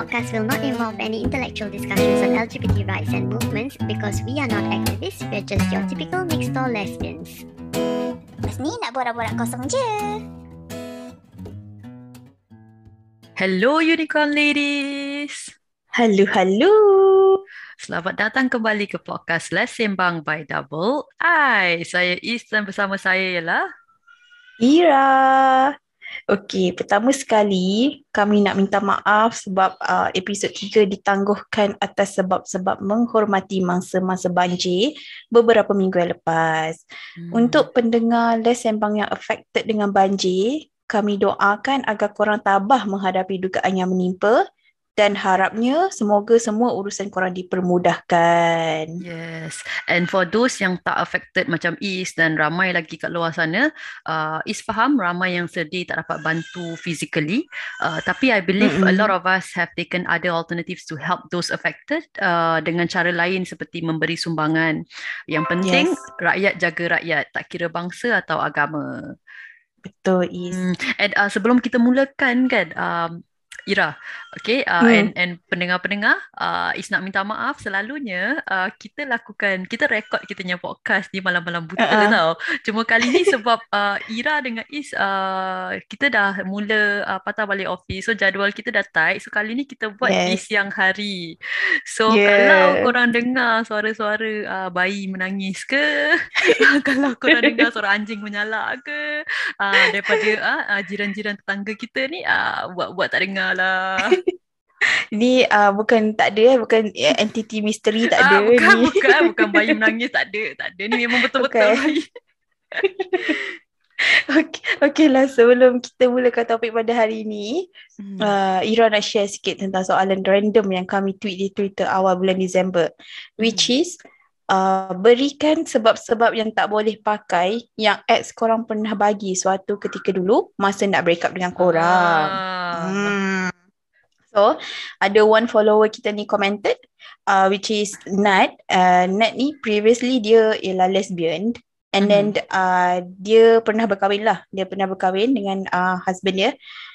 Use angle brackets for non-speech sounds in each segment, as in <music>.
podcast will not involve any intellectual discussions on LGBT rights and movements because we are not activists, we're just your typical mixed door lesbians. Lepas ni nak borak-borak kosong je. Hello Unicorn Ladies. Hello, hello. Selamat datang kembali ke podcast Les Sembang by Double I. Saya Is dan bersama saya ialah Ira. Okey, pertama sekali kami nak minta maaf sebab uh, episod 3 ditangguhkan atas sebab-sebab menghormati mangsa-mangsa banjir beberapa minggu yang lepas. Hmm. Untuk pendengar Les Sembang yang affected dengan banjir, kami doakan agar korang tabah menghadapi dugaan yang menimpa dan harapnya semoga semua urusan korang dipermudahkan. Yes. And for those yang tak affected macam Is dan ramai lagi kat luar sana, uh, Is faham ramai yang sedih tak dapat bantu physically. Uh, tapi I believe mm-hmm. a lot of us have taken other alternatives to help those affected uh, dengan cara lain seperti memberi sumbangan. Yang penting yes. rakyat jaga rakyat, tak kira bangsa atau agama. Betul Is. Hmm. And uh, sebelum kita mulakan kan, um, Ira. Okay, uh, hmm. and, and pendengar-pendengar, uh, Is nak minta maaf selalunya uh, kita lakukan, kita rekod kita punya podcast di malam-malam buta uh-uh. tau. Cuma kali ni sebab <laughs> uh, Ira dengan Is, uh, kita dah mula uh, patah balik office. So jadual kita dah tight. So kali ni kita buat yes. di siang hari. So yeah. kalau korang dengar suara-suara uh, bayi menangis ke, <laughs> kalau korang dengar suara anjing menyalak ke, uh, daripada uh, jiran-jiran tetangga kita ni, uh, buat-buat tak dengar lah. <laughs> Ni uh, bukan tak ada eh, bukan uh, entity misteri tak ada. Ah, bukan, ni. bukan, <laughs> bukan bayi menangis tak ada, tak ada. Ni memang betul-betul <laughs> okay. bayi. okay, okay lah sebelum kita mulakan topik pada hari ini, hmm. uh, Ira nak share sikit tentang soalan random yang kami tweet di Twitter awal bulan Disember. Which hmm. is, uh, berikan sebab-sebab yang tak boleh pakai yang ex korang pernah bagi suatu ketika dulu masa nak break up dengan korang. Ah. Hmm. So, ada one follower kita ni commented uh, which is Nat. Uh, Nat ni previously dia ialah lesbian and mm-hmm. then uh, dia pernah berkahwin lah. Dia pernah berkahwin dengan uh, husband dia.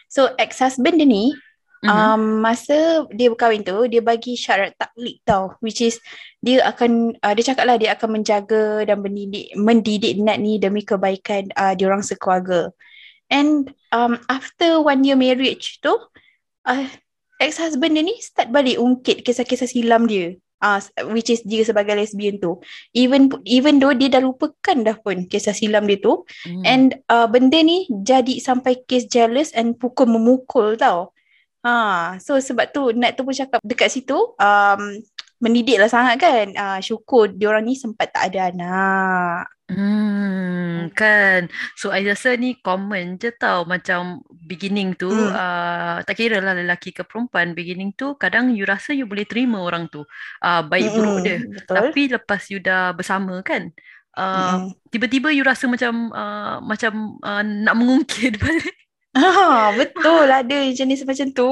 So, ex-husband dia ni mm-hmm. um, masa dia berkahwin tu, dia bagi syarat taklik tau. Which is dia akan, uh, dia cakap lah dia akan menjaga dan mendidik, mendidik Nat ni demi kebaikan uh, diorang sekeluarga. And um, after one year marriage tu, uh, ex-husband dia ni start balik ungkit kisah-kisah silam dia. Ah, uh, which is dia sebagai lesbian tu. Even even though dia dah lupakan dah pun kisah silam dia tu. Hmm. And uh, benda ni jadi sampai case jealous and pukul memukul tau. Ha, so sebab tu Nat tu pun cakap dekat situ um, mendidik lah sangat kan. Uh, syukur diorang ni sempat tak ada anak. Hmm, kan. So, I rasa ni common je tau. Macam beginning tu, hmm. uh, tak kira lah lelaki ke perempuan, beginning tu kadang you rasa you boleh terima orang tu. Uh, baik hmm, buruk dia. Betul. Tapi lepas you dah bersama kan, uh, hmm. tiba-tiba you rasa macam uh, macam uh, nak mengungkit <laughs> balik. Ah, betul ada jenis macam tu.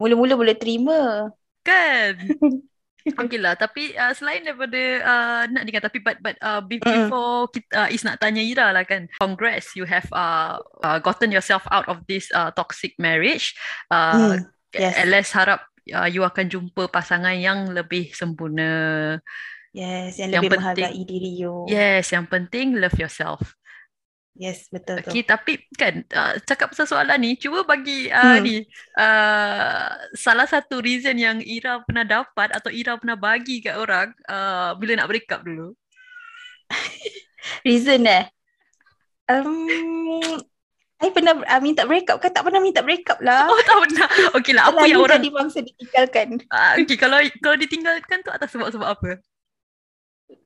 Mula-mula boleh terima. Kan? <laughs> Okay lah, tapi uh, selain daripada uh, nak dengar, tapi but, but uh, before mm. kita, uh, Is nak tanya Ira lah kan, congrats, you have uh, uh, gotten yourself out of this uh, toxic marriage. Uh, mm. yes. At least harap uh, you akan jumpa pasangan yang lebih sempurna. Yes, yang, yang lebih penting, menghargai diri you. Yes, yang penting love yourself. Yes, betul okay, tu. tapi kan uh, cakap pasal soalan ni, cuba bagi uh, hmm. ni uh, salah satu reason yang Ira pernah dapat atau Ira pernah bagi kat orang uh, bila nak break up dulu. <laughs> reason eh? Um, I pernah uh, minta break up kan? Tak pernah minta break up lah. Oh, tak pernah. Okay lah, apa yang orang... Jadi bangsa ditinggalkan. Uh, okay, kalau kalau ditinggalkan tu atas sebab-sebab apa?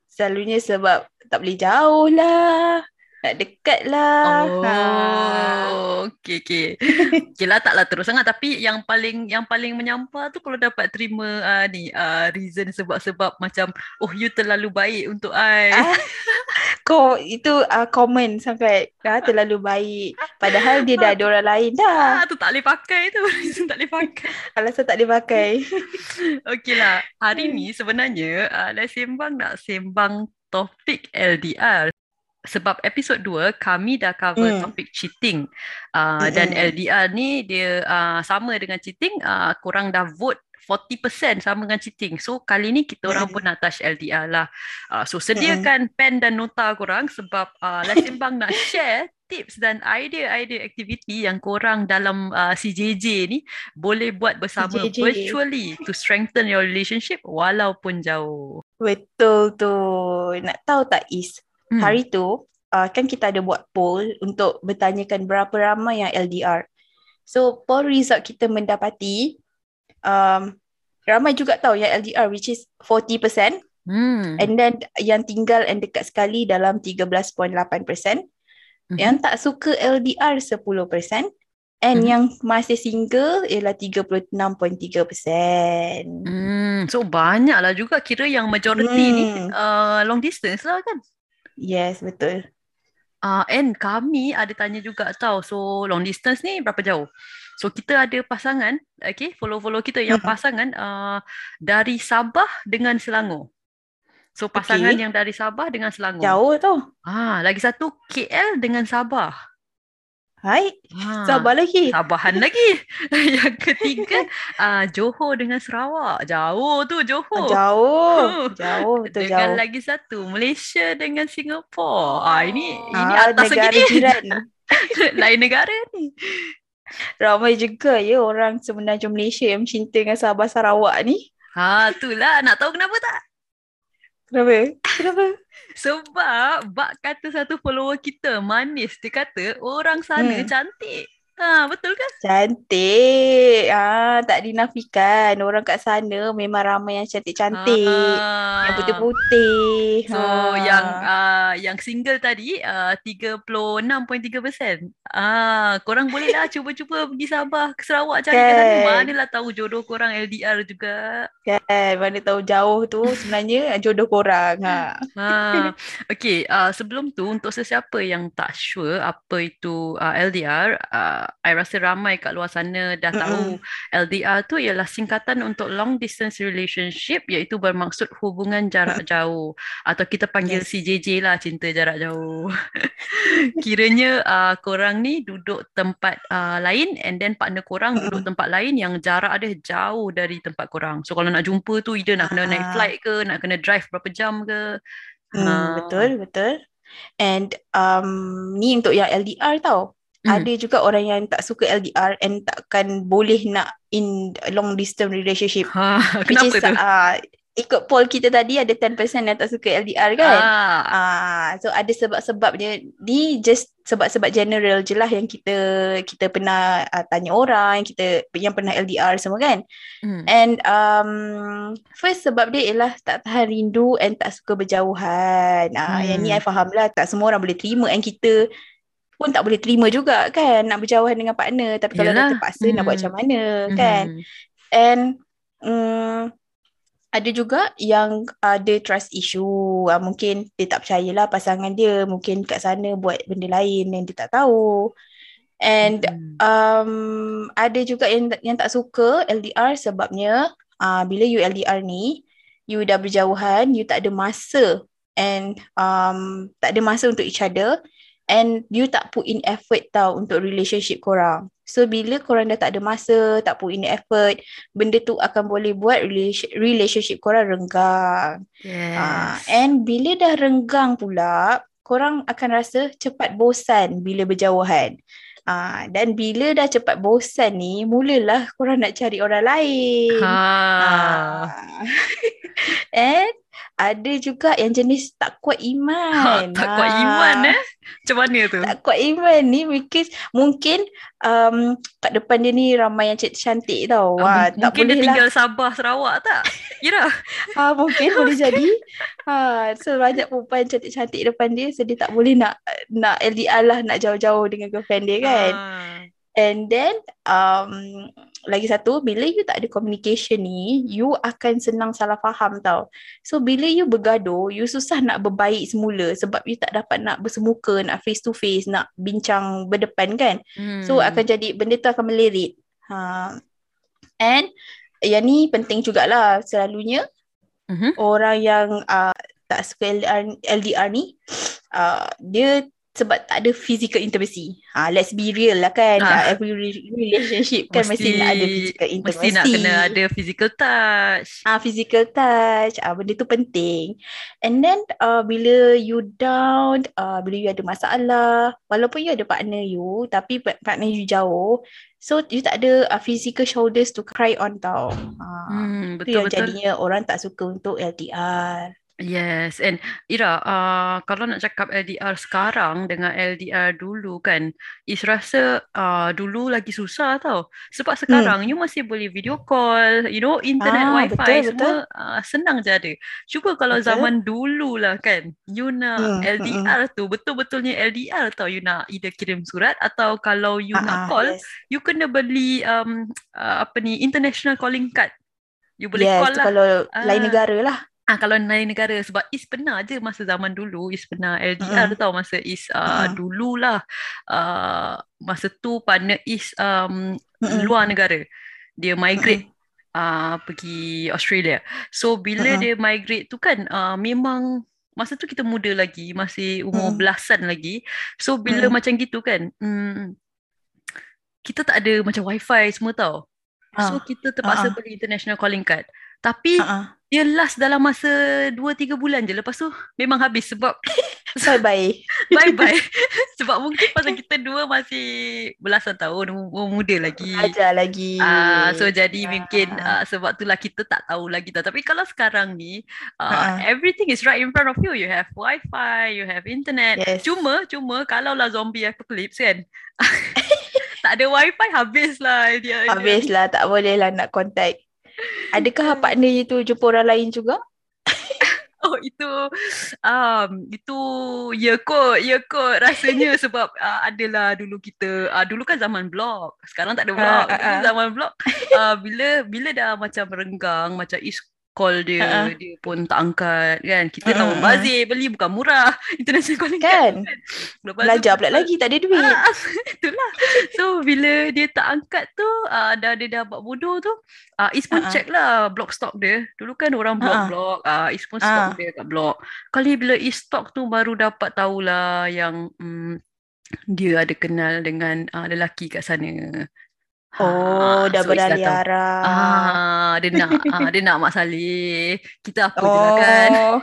Selalunya sebab tak boleh jauh lah nak dekat lah. Oh, ha. okay, okay. <laughs> okay lah, taklah terus sangat. Tapi yang paling yang paling menyampah tu kalau dapat terima uh, ni uh, reason sebab-sebab macam, oh you terlalu baik untuk I. Ah, <laughs> kau itu uh, common sampai uh, terlalu baik. Padahal dia dah ada orang lain dah. Ah, tu tak boleh pakai tu. <laughs> Reason tak boleh pakai. Alasan tak boleh pakai. okay lah. Hari ni sebenarnya uh, dah sembang nak sembang topik LDR. Sebab episod 2 kami dah cover Hmm. topik cheating uh, dan Mm-mm. LDR ni dia uh, sama dengan cheating uh, korang dah vote 40% sama dengan cheating. So kali ni kita orang Mm. pun nak touch LDR lah. Uh, so sediakan pen dan nota korang sebab uh, Sembang nak <laughs> share tips dan idea-idea aktiviti yang korang dalam uh, CJJ ni boleh buat bersama CJJ. virtually to strengthen your relationship walaupun jauh. Betul tu. Nak tahu tak Is? Hmm. Hari tu uh, kan kita ada buat poll untuk bertanyakan berapa ramai yang LDR. So poll result kita mendapati um, ramai juga tahu yang LDR which is 40% Hmm. and then yang tinggal and dekat sekali dalam 13.8%. Mhm. Yang tak suka LDR 10% and Mhm. yang masih single ialah 36.3%. Hmm, so banyaklah juga kira yang majority ni Hmm. uh, long distance lah kan. Yes, betul. Uh, and kami ada tanya juga tau. So long distance ni berapa jauh? So kita ada pasangan, okay, follow-follow kita yang Hmm. pasangan uh, dari Sabah dengan Selangor. So pasangan Okay. yang dari Sabah dengan Selangor. Jauh tu. Ah, lagi satu KL dengan Sabah. Hai, Ah, sabar lagi. Sabahan <laughs> lagi. <laughs> yang ketiga uh, Johor dengan Sarawak. Jauh tu Johor. Jauh, <laughs> jauh, betul Dengan jauh. lagi satu Malaysia dengan Singapura. Ah ini ini Ah, atas negara lagi jiran. Lain negara ni. Ramai juga ya orang semenanjung Malaysia yang cinta dengan Sabah Sarawak ni. Ha itulah nak tahu kenapa tak? Kenapa? Kenapa? Sebab bak kata satu follower kita manis dia kata orang sana Hmm. cantik. Ha betul kan? Cantik. Ah, tak dinafikan. Orang kat sana memang ramai yang cantik-cantik. Ah. Yang putih-putih. So Ah. yang uh, yang single tadi uh, 36.3%. Ah korang bolehlah <laughs> cuba-cuba pergi Sabah ke Sarawak cari kat sana. Kan. Manalah tahu jodoh korang LDR juga. Kan, mana tahu jauh tu sebenarnya jodoh korang. Ha. Ha, okay, uh, sebelum tu untuk sesiapa yang tak sure apa itu uh, LDR, uh, I rasa ramai kat luar sana dah tahu LDR tu ialah singkatan untuk long distance relationship iaitu bermaksud hubungan jarak jauh atau kita panggil Yes. CJJ lah cinta jarak jauh. <laughs> Kiranya uh, korang ni duduk tempat uh, lain and then partner korang duduk tempat lain yang jarak dia jauh dari tempat korang. So kalau nak jumpa tu either nak kena naik Ah. flight ke, nak kena drive berapa jam ke. Hmm, Ah. betul, betul. And um, ni untuk yang LDR tau. Hmm. Ada juga orang yang tak suka LDR and takkan boleh nak in long distance relationship. Ha, <laughs> kenapa is, tu? Uh, ikut poll kita tadi ada 10% yang tak suka LDR kan. Ah, Ah, so ada sebab-sebab dia ni just sebab-sebab general je lah yang kita kita pernah uh, tanya orang, kita yang pernah LDR semua kan. hmm. And um first sebab dia ialah tak tahan rindu and tak suka berjauhan. Ah yang ni Hmm. I faham lah tak semua orang boleh terima and kita pun tak boleh terima juga kan nak berjauhan dengan partner tapi kalau Yelah. dah terpaksa nak buat Hmm. macam mana kan. Mhm. And um, ada juga yang ada trust issue. Uh, mungkin dia tak percayalah pasangan dia. Mungkin kat sana buat benda lain yang dia tak tahu. And Hmm. um, ada juga yang yang tak suka LDR sebabnya uh, bila you LDR ni, you dah berjauhan, you tak ada masa and um, tak ada masa untuk each other and you tak put in effort tau untuk relationship korang. So bila korang dah tak ada masa, tak put in effort, benda tu akan boleh buat relation- relationship korang renggang. Yes. Ah, and bila dah renggang pula, korang akan rasa cepat bosan bila berjauhan. Ah, dan bila dah cepat bosan ni, mulalah korang nak cari orang lain. Ha. Ah. <laughs> and ada juga yang jenis tak kuat iman. tak kuat iman Ah, eh. Macam mana tu? Tak kuat iman ni because mungkin um, kat depan dia ni ramai yang cantik-cantik tau. Ah, Wah, mung- tak mungkin dia lah. tinggal Sabah, Sarawak tak? <laughs> Ira. Ha, mungkin boleh <laughs> jadi. Ha, so banyak perempuan cantik-cantik depan dia so dia tak boleh nak nak LDR lah nak jauh-jauh dengan girlfriend dia kan. Ah. And then um lagi satu bila you tak ada communication ni you akan senang salah faham tau. So bila you bergaduh you susah nak berbaik semula sebab you tak dapat nak bersemuka, nak face to face, nak bincang berdepan kan. Hmm. So akan jadi benda tu akan melirit. Ha. And yang ni penting jugalah selalunya Mhm. orang yang uh, tak suka LDR, LDR ni uh, dia sebab tak ada physical intimacy. Ha, let's be real lah kan. Uh, every re- relationship kan mesti, nak ada physical intimacy. Mesti nak kena ada physical touch. Ah, physical touch. Ah, benda tu penting. And then uh, bila you down, uh, bila you ada masalah, walaupun you ada partner you, tapi pa- partner you jauh, so you tak ada uh, physical shoulders to cry on tau. Ah, Hmm, tu yang betul-betul. jadinya orang tak suka untuk LDR. Yes, and Ira, uh, kalau nak cakap LDR sekarang dengan LDR dulu kan, Is rasa uh, dulu lagi susah tau. Sebab sekarang you masih boleh video call, you know, internet, Hmm. Ah, wifi betul, semua uh, senang je ada. Cuba kalau Betul. zaman dulu lah kan, you nak Hmm, LDR tu, betul-betulnya LDR tau, you nak either kirim surat atau kalau you Ah, nak ah, call, yes. you kena beli um, uh, apa ni, international calling card. You boleh yes, call lah. kalau Ah. lain negara lah. Ah kalau lain negara sebab Is pernah je masa zaman dulu Is pernah LDR Mm-mm. tau masa Is uh, Mm-mm. dululah uh, masa tu partner Is um, Mm-mm. luar negara dia migrate uh, pergi Australia so bila Mm-mm. dia migrate tu kan uh, memang masa tu kita muda lagi masih umur Mm-mm. belasan lagi so bila Mm-mm. macam gitu kan mm, kita tak ada macam wifi semua tau so Ah. kita terpaksa ah. beli international calling card tapi Uh-uh. dia last dalam masa 2-3 bulan je. Lepas tu memang habis sebab <laughs> Bye-bye. bye-bye. <laughs> sebab mungkin pasal kita dua masih belasan tahun, umur muda lagi. Belajar lagi. Ah, so jadi Ah. mungkin ah, sebab itulah kita tak tahu lagi tau. Tapi kalau sekarang ni ah, Ah. everything is right in front of you. You have wifi, you have internet. Yes. Cuma cuma kalau lah zombie apocalypse kan. <laughs> tak ada wifi habislah dia. Habislah tak boleh lah nak contact. Adakah partner you tu jumpa orang lain juga? <laughs> Oh itu um, itu ya kot ya kot rasanya <laughs> sebab uh, adalah dulu kita uh, dulu kan zaman blog sekarang tak ada blog Ah, ah, dulu ah. zaman blog <laughs> uh, bila bila dah macam renggang macam is call dia Ah, ah. dia pun tak angkat kan kita tahu Mm, mm, mm. bazir beli bukan murah <laughs> international calling Kan? Lepas tu Belajar pula lagi tak ada duit. Ah, <laughs> itulah. So bila dia tak angkat tu, uh, dah dia dah buat bodoh tu, uh, Is pun Ah, ah. check lah blog stock dia. Dulu kan orang Ah, ah. blog-blog, uh, Is pun stock Ah. dia kat blog. Kali bila Is stock tu baru dapat tahulah yang um, dia ada kenal dengan uh, lelaki kat sana. Oh, dah so beralih arah. Ah, dia nak ah, dia nak Mak Saleh. Kita apa je lah kan. Oh.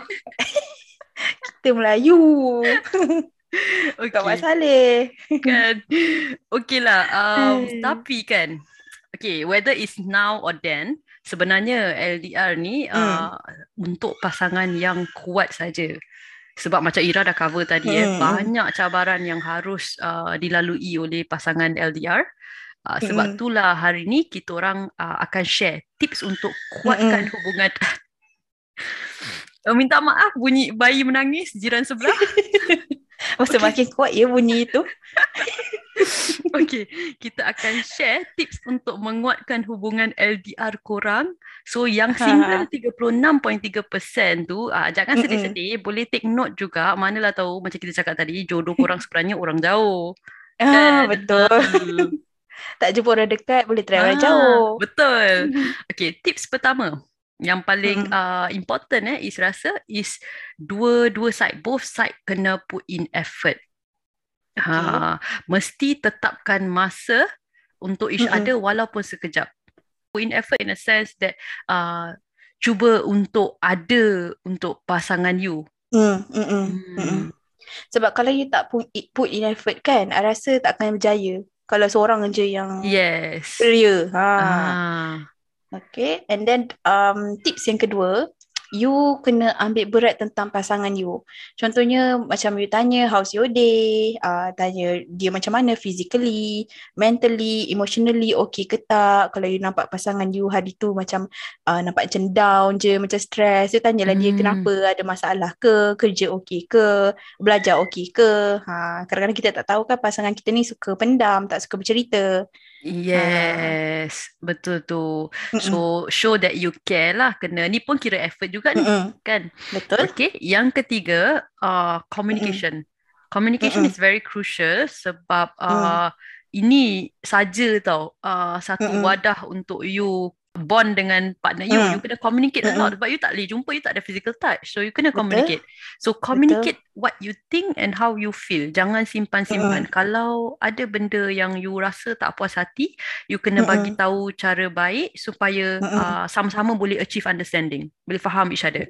<laughs> Kita Melayu. Okay. <laughs> Bukan Mak Saleh. kan okay lah um, Hmm. tapi kan okay whether it's now or then sebenarnya LDR ni Hmm. uh, untuk pasangan yang kuat saja sebab macam Ira dah cover tadi eh Hmm. banyak cabaran yang harus uh, dilalui oleh pasangan LDR uh, sebab Hmm. itulah hari ni kita orang uh, akan share tips untuk kuatkan Hmm. hubungan <laughs> Oh, minta maaf bunyi bayi menangis jiran sebelah <laughs> Masa makin kuat ya bunyi itu. <laughs> Okey, kita akan share tips untuk menguatkan hubungan LDR korang. So yang single 36.3% tu, ah, jangan Mm-mm. sedih-sedih, boleh take note juga. Manalah tahu macam kita cakap tadi, jodoh korang sebenarnya orang jauh. Ah, Kan? betul. Ah, Tak jumpa orang dekat, boleh try orang ah, jauh. Betul. <laughs> Okey, tips pertama yang paling Mm. uh, important eh is rasa is dua-dua side both side kena put in effort. Ha, mesti tetapkan masa untuk each other walaupun sekejap. Put in effort in a sense that uh, cuba untuk ada untuk pasangan you. Hmm, mm, mm, mm, mm. Hmm. Sebab kalau you tak put, put in effort kan, I rasa tak akan berjaya. Kalau seorang je yang Yes. ceria. Ha. Ah. Okay, and then um, tips yang kedua, you kena ambil berat tentang pasangan you. Contohnya macam you tanya how's your day, uh, tanya dia macam mana physically, mentally, emotionally okay ke tak. Kalau you nampak pasangan you hari tu macam uh, nampak macam down je, macam stress, you tanyalah dia Hmm. kenapa, ada masalah ke, kerja okay ke, belajar okay ke. Ha, kadang-kadang kita tak tahu kan pasangan kita ni suka pendam, tak suka bercerita. Yes, betul tu. Mm-mm. So show that you care lah kena. Ni pun kira effort juga ni Mm-mm. kan. Betul? Okay, yang ketiga uh, communication. Communication Mm-mm. is very crucial sebab Mm. uh, ini saja tau uh, satu Mm-mm. wadah untuk you bond dengan partner you, Hmm. you kena communicate a lot sebab you tak boleh jumpa, you tak ada physical touch. So you kena Betul. communicate. So communicate what you think and how you feel. Jangan simpan-simpan. Kalau ada benda yang you rasa tak puas hati, you kena Mm-mm. bagi tahu cara baik supaya Mm-mm. uh, sama-sama boleh achieve understanding. Boleh faham each other.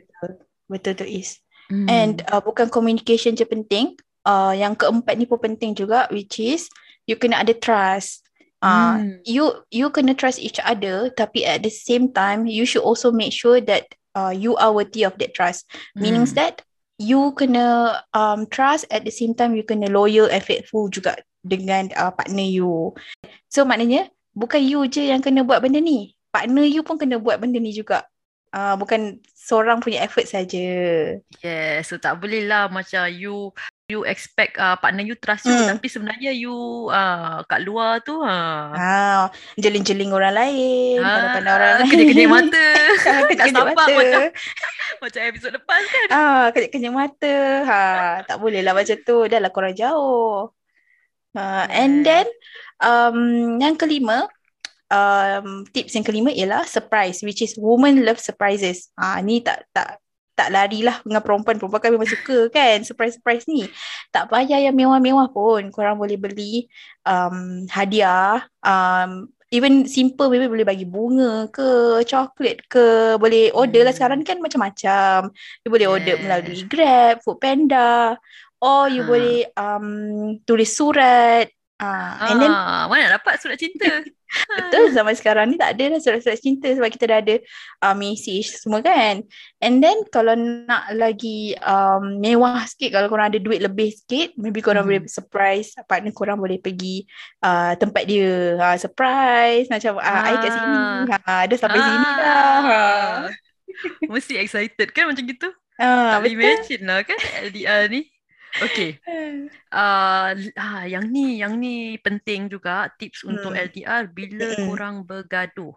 Betul tu is. Hmm. And uh, bukan communication je penting. Uh, yang keempat ni pun penting juga which is you kena ada trust. Uh, Hmm. you you kena trust each other tapi at the same time you should also make sure that uh, you are worthy of that trust. Meanings Hmm. that you kena um, trust at the same time you kena loyal and faithful juga dengan uh, partner you. So maknanya bukan you je yang kena buat benda ni. Partner you pun kena buat benda ni juga. Uh, bukan seorang punya effort saja. Yes, so tak boleh lah macam you you expect uh, partner you trust you Hmm. tapi sebenarnya you uh, kat luar tu ha. Ah, jeling-jeling orang lain, pandang-pandang orang <laughs> lain. Kejap-kejap mata. <laughs> Ah, tak sabar mata. macam <laughs> macam episod lepas kan. Ah, kejap-kejap mata. Ha, tak boleh lah macam tu. Dah lah korang jauh. Ha, and Yeah. then um, yang kelima, um, tips yang kelima ialah surprise which is women love surprises. Ah, ni tak tak tak larilah dengan perempuan. Perempuan kan memang suka kan surprise-surprise ni. Tak payah yang mewah-mewah pun. Korang boleh beli um, hadiah. Um, even simple maybe boleh bagi bunga ke, coklat ke. Boleh order lah Hmm. sekarang kan macam-macam. You boleh order melalui Grab, Foodpanda. Or you Ha. boleh um, tulis surat. Ah, and then Ah, mana nak dapat surat cinta? <laughs> Betul zaman sekarang ni tak ada dah surat-surat cinta sebab kita dah ada uh, message semua kan. And then kalau nak lagi um, mewah sikit kalau korang ada duit lebih sikit maybe korang Hmm. boleh surprise partner korang boleh pergi uh, tempat dia uh, surprise macam ah I kat sini. Ha ada sampai sini dah. Ha. Ah. Mesti excited kan macam gitu? Ah, tak boleh betul. imagine lah kan LDR ni. Okay. <laughs> Uh, ah, yang ni yang ni penting juga tips untuk Hmm. LDR bila Mm-mm. korang bergaduh.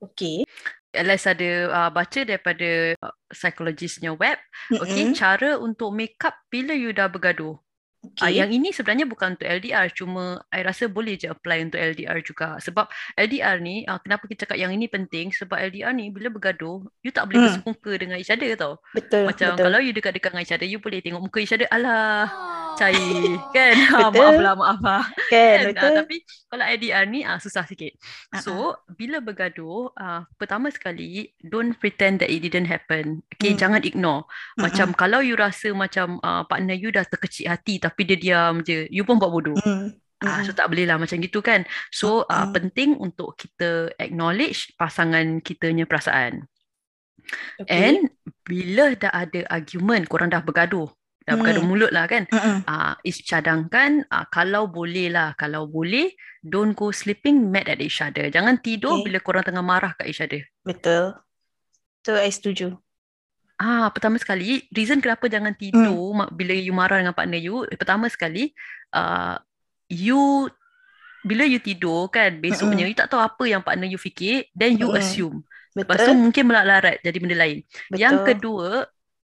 Okay. Alex ada uh, baca daripada uh, psikologisnya web. Okay, Mm-mm. cara untuk make up bila you dah bergaduh. Okay. Uh, yang ini sebenarnya bukan untuk LDR, cuma I rasa boleh je apply untuk LDR juga. Sebab LDR ni, uh, kenapa kita cakap yang ini penting? Sebab LDR ni bila bergaduh, you tak boleh Hmm. bersekuka dengan each other tau. betul. Macam betul. kalau you dekat-dekat dengan each other, you boleh tengok muka each other, alah, cair, kan? <laughs> Ha, Betul. maaf lah, maaf lah. kan, Kan? Betul. tapi kalau LDR ni ah, susah sikit. So, bila bergaduh, ah, pertama sekali, don't pretend that it didn't happen. Okay, Hmm. jangan ignore. Macam kalau you rasa macam ah, partner you dah terkecil hati tapi dia diam je, you pun buat bodoh. Mm. Ah, Mm-mm. so tak boleh lah macam gitu kan. So ah, Mm-mm. penting untuk kita acknowledge pasangan kitanya perasaan. Okay. And bila dah ada argument, korang dah bergaduh, dah Hmm. bergaduh mulut lah kan. Mm-mm. Ah, is cadangkan ah, kalau boleh lah, kalau boleh don't go sleeping mad at each other. Jangan tidur Okay. bila korang tengah marah kat each other. Betul. So I setuju. Ah, pertama sekali, reason kenapa jangan tidur ma- bila you marah dengan partner you, pertama sekali, uh, you bila you tidur kan besoknya you tak tahu apa yang partner you fikir, then you Mm-mm. assume. Lepas tu Betul. mungkin melarat jadi benda lain. Betul. Yang kedua,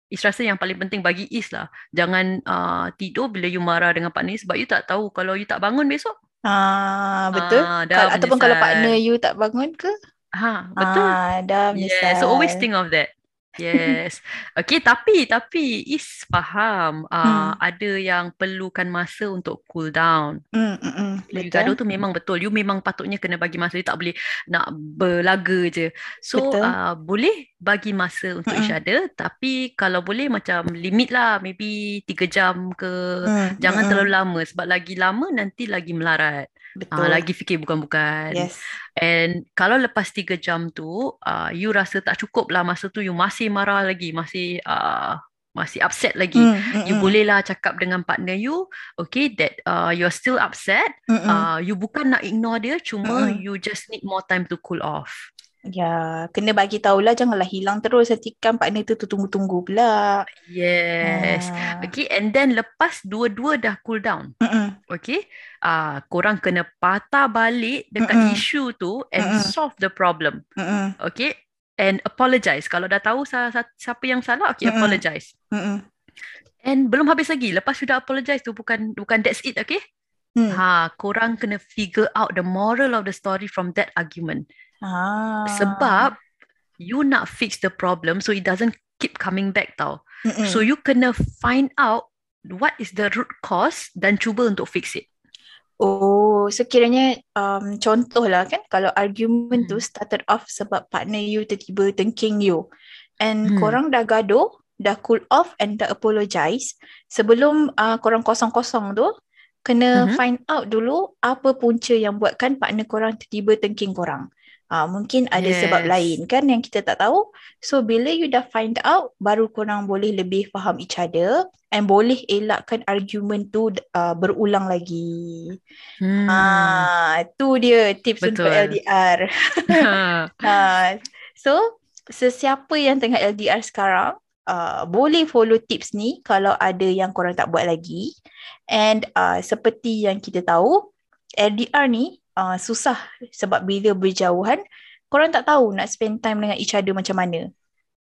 Is rasa yang paling penting bagi Is lah. Jangan uh, tidur bila you marah dengan partner sebab you tak tahu kalau you tak bangun besok. Ah, betul. Ah, dah Kal- ataupun kalau partner you tak bangun ke? Ha, betul. Ah, dah menyesal. Yeah, so always think of that. Yes. Okay, tapi tapi Is faham uh, Hmm. ada yang perlukan masa untuk cool down. Mm, mm, mm. Bila you Betul. gaduh tu memang betul. You memang patutnya kena bagi masa. You tak boleh nak berlaga je. So Betul. uh, boleh bagi masa untuk each Mm-mm. other. Tapi kalau boleh macam limit lah. Maybe 3 jam ke. Mm, Jangan mm, terlalu lama. Sebab lagi lama nanti lagi melarat. Betul. Uh, lagi fikir bukan-bukan. Yes. And kalau lepas 3 jam tu, uh, you rasa tak cukup lah masa tu, you masih marah lagi, masih uh, masih upset lagi. Mm, mm, You mm. bolehlah cakap dengan partner you, okay, that uh, you're still upset. Mm, mm. Uh, you bukan nak ignore dia, cuma Mm-mm. you just need more time to cool off. Ya, kena bagi tahulah janganlah hilang terus nanti kan partner tu tunggu-tunggu pula. Yes. Ah. Okay, and then lepas dua-dua dah cool down, Mm-mm. okay, uh, korang kena patah balik dekat Mm-mm. isu tu and Mm-mm. solve the problem. Mm-mm. Okay, and apologize. Kalau dah tahu siapa yang salah, okay, Mm-mm. apologize. Mm-mm. And belum habis lagi. Lepas sudah apologize tu bukan bukan that's it, okay? Hmm. Ha, korang kena figure out the moral of the story from that argument. Ah. Sebab you nak fix the problem so it doesn't keep coming back tau. Mm-mm. So you kena find out what is the root cause dan cuba untuk fix it. Oh, so kiranya um, contoh lah kan kalau argument tu Hmm. started off sebab partner you tiba-tiba tengking you and Hmm. korang dah gaduh, dah cool off and dah apologize sebelum uh, korang kosong-kosong tu kena Mhm. find out dulu apa punca yang buatkan partner korang tiba-tiba tengking korang. Uh, mungkin ada sebab Yes. lain kan yang kita tak tahu. So bila you dah find out baru korang boleh lebih faham each other and boleh elakkan argument tu uh, berulang lagi. Hmm. Ah, tu dia tips untuk Betul. LDR. <laughs> <laughs> Ah, so sesiapa yang tengah LDR sekarang uh, boleh follow tips ni kalau ada yang korang tak buat lagi. And uh, seperti yang kita tahu, LDR ni uh, susah sebab bila berjauhan, korang tak tahu nak spend time dengan each other macam mana.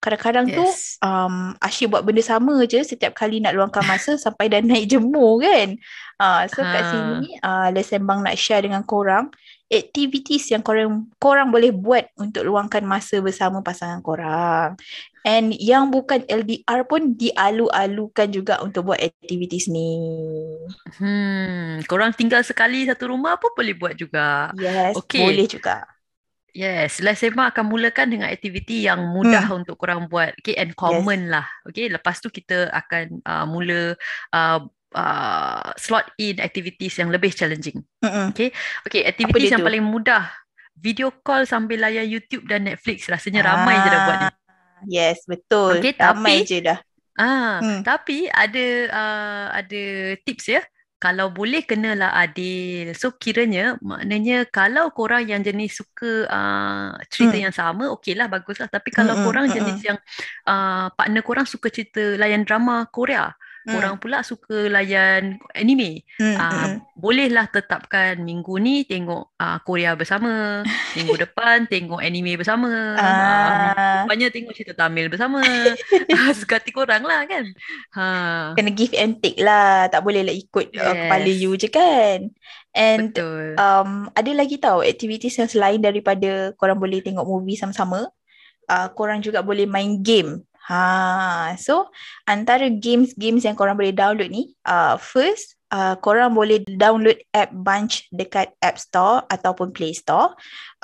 Kadang-kadang tu yes. um, Asyik buat benda sama je setiap kali nak luangkan masa <laughs> sampai dah naik jemur kan. Uh, so kat Ha. sini uh, Les Sembang nak share dengan korang activities yang korang korang boleh buat untuk luangkan masa bersama pasangan korang. And yang bukan LDR pun dialu-alukan juga untuk buat activities ni. Hmm, korang tinggal sekali satu rumah pun boleh buat juga. Yes, Okey. boleh juga. Yes, Les Sembang akan mulakan dengan aktiviti yang mudah untuk korang buat. Okay, and common lah. Okay, lepas tu kita akan uh, mula uh, uh, slot in activities yang lebih challenging. Mm-mm. Okay, activities dia yang tu? paling mudah. Video call sambil layan YouTube dan Netflix. Rasanya ramai je dah buat ni. Yes, betul. Okey, Ramai tapi- je dah. Ah, Hmm. tapi ada uh, ada tips ya. Kalau boleh kenalah adil. So kiranya maknanya kalau korang yang jenis suka uh, cerita Hmm. yang sama, okeylah baguslah. Tapi kalau Mm-mm, korang mm-mm. jenis yang uh, partner korang suka cerita layan drama Korea, Hmm. korang pula suka layan anime. Mm, Ah, mm-mm. bolehlah tetapkan minggu ni tengok ah, Korea bersama, minggu <laughs> depan tengok anime bersama, ah, minggu Ah, depannya tengok cerita Tamil bersama. <laughs> Ah, Suka hati korang lah kan. Ha. kena give and take lah. Tak boleh lah ikut uh, kepala Yes. you je kan. And Betul. um, ada lagi tau activities yang selain daripada korang boleh tengok movie sama-sama. Uh, korang juga boleh main game. Ha, so antara games-games yang korang boleh download ni, uh, first uh, korang boleh download app Bunch dekat App Store ataupun Play Store,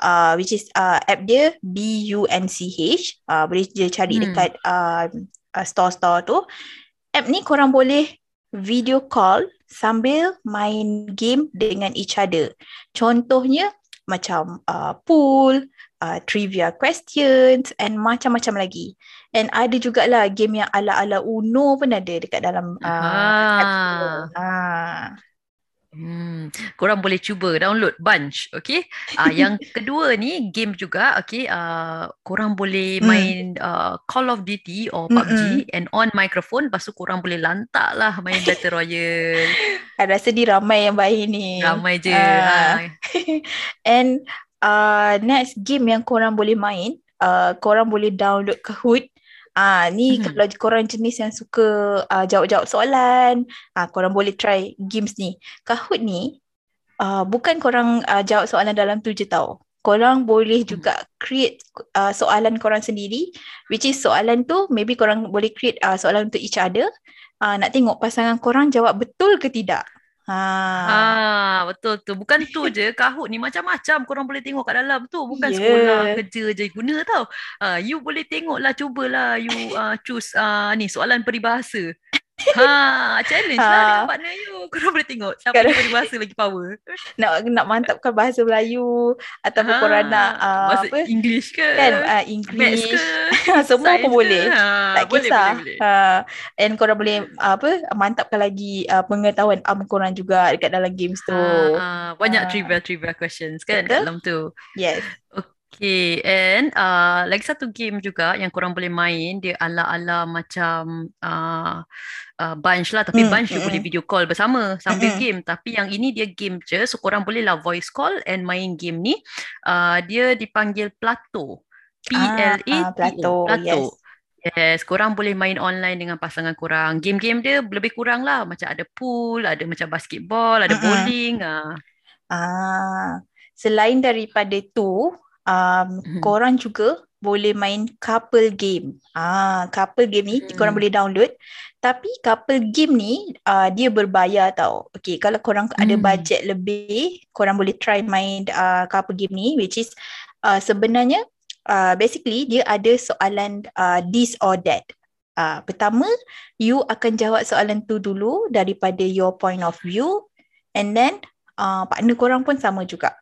uh, which is uh, app dia B-U-N-C-H. Uh, boleh je cari Hmm. dekat uh, uh, store-store tu. App ni korang boleh video call sambil main game dengan each other. Contohnya macam uh, pool, uh, trivia questions and macam-macam lagi. And ada jugalah game yang ala-ala Uno pun ada dekat dalam uh. Ha. Hmm, korang boleh cuba download Bunch, okay? Ah, <laughs> yang kedua ni game juga, okay? Ah, korang boleh Hmm. main ah, Call of Duty or PUBG and on microphone, lepas tu korang boleh lantak lah main Battle Royale. <laughs> Rasa di ramai yang baik ni. Ramai je. Ah. <laughs> And uh, next game yang korang boleh main, uh, korang boleh download Kahoot. Ah, ni Mhm. kalau korang jenis yang suka uh, jawab-jawab soalan, ah, korang boleh try games ni. Kahoot ni uh, bukan korang uh, jawab soalan dalam tu je tau. Korang boleh Hmm. juga create uh, soalan korang sendiri which is soalan tu maybe korang boleh create uh, soalan untuk each other. Uh, nak tengok pasangan korang jawab betul ke tidak. Ha. Ah, betul tu. Bukan tu je, <laughs> Kahoot ni macam-macam korang boleh tengok kat dalam tu. Bukan Yeah. sekolah, kerja je guna tau. Ah, you boleh tengoklah, cubalah you uh, choose uh, ni soalan peribahasa. Ha, challenge lah Ah. dengan partner you. Korang boleh tengok siapa Kadang- yang peribahasa lagi power. nak nak mantapkan bahasa Melayu ataupun Ha, korang nak uh, bahasa apa English ke? kan uh, English ke? <laughs> semua Science pun boleh ke? Ha, tak boleh, kisah boleh, boleh. Uh, and korang boleh uh, apa mantapkan lagi uh, pengetahuan am korang juga dekat dalam games tu Ha, ha, banyak trivia-trivia questions kan Betul. dalam tu. yes Okay, and uh, lagi satu game juga yang korang boleh main, dia ala-ala macam uh, uh, bunch lah, tapi Hmm, bunch you mm-mm. boleh video call bersama sambil Mm-mm. game. Tapi yang ini dia game je, so korang boleh lah voice call and main game ni. Uh, dia dipanggil Plato. Ah, P-L-A-T-O. Plato, Plato. yes. Yes, korang boleh main online dengan pasangan korang. Game-game dia lebih kurang lah. Macam ada pool, ada macam basketball, ada Mm-mm. bowling. Uh. ah selain daripada tu um, Mhm. korang juga boleh main couple game. Ah, couple game ni Hmm. korang boleh download. Tapi couple game ni uh, dia berbayar tau. Okay, kalau korang ada Hmm. budget lebih, korang boleh try main uh, couple game ni which is uh, sebenarnya uh, basically dia ada soalan uh, this or that. Uh, pertama, you akan jawab soalan tu dulu daripada your point of view and then uh, partner korang pun sama juga.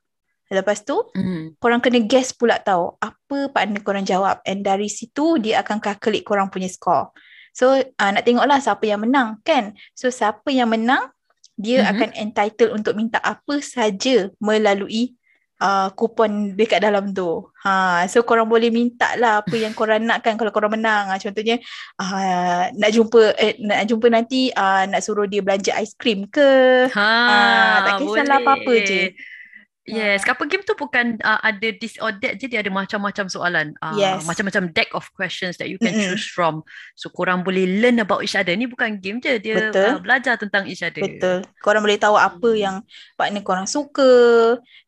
Lepas tu, Hmm. korang kena guess pula tahu apa partner korang jawab and dari situ dia akan calculate korang punya score. So uh, nak tengoklah siapa yang menang kan. So siapa yang menang dia Mhm. akan entitled untuk minta apa saja melalui uh, kupon dekat dalam tu. Ha so korang boleh minta lah apa yang korang nak kan kalau korang menang. Uh, contohnya uh, nak jumpa eh, nak jumpa nanti uh, nak suruh dia belanja aiskrim ke. Ha, Ah, tak kisahlah apa-apa je. Yes, couple game tu bukan uh, ada this or that je, dia ada macam-macam soalan. Uh, Yes. Macam-macam deck of questions that you can Mm-mm. choose from. So korang boleh learn about each other. Ni bukan game je, dia Betul. uh, belajar tentang each other. Betul. Korang boleh tahu apa Hmm. yang partner korang suka,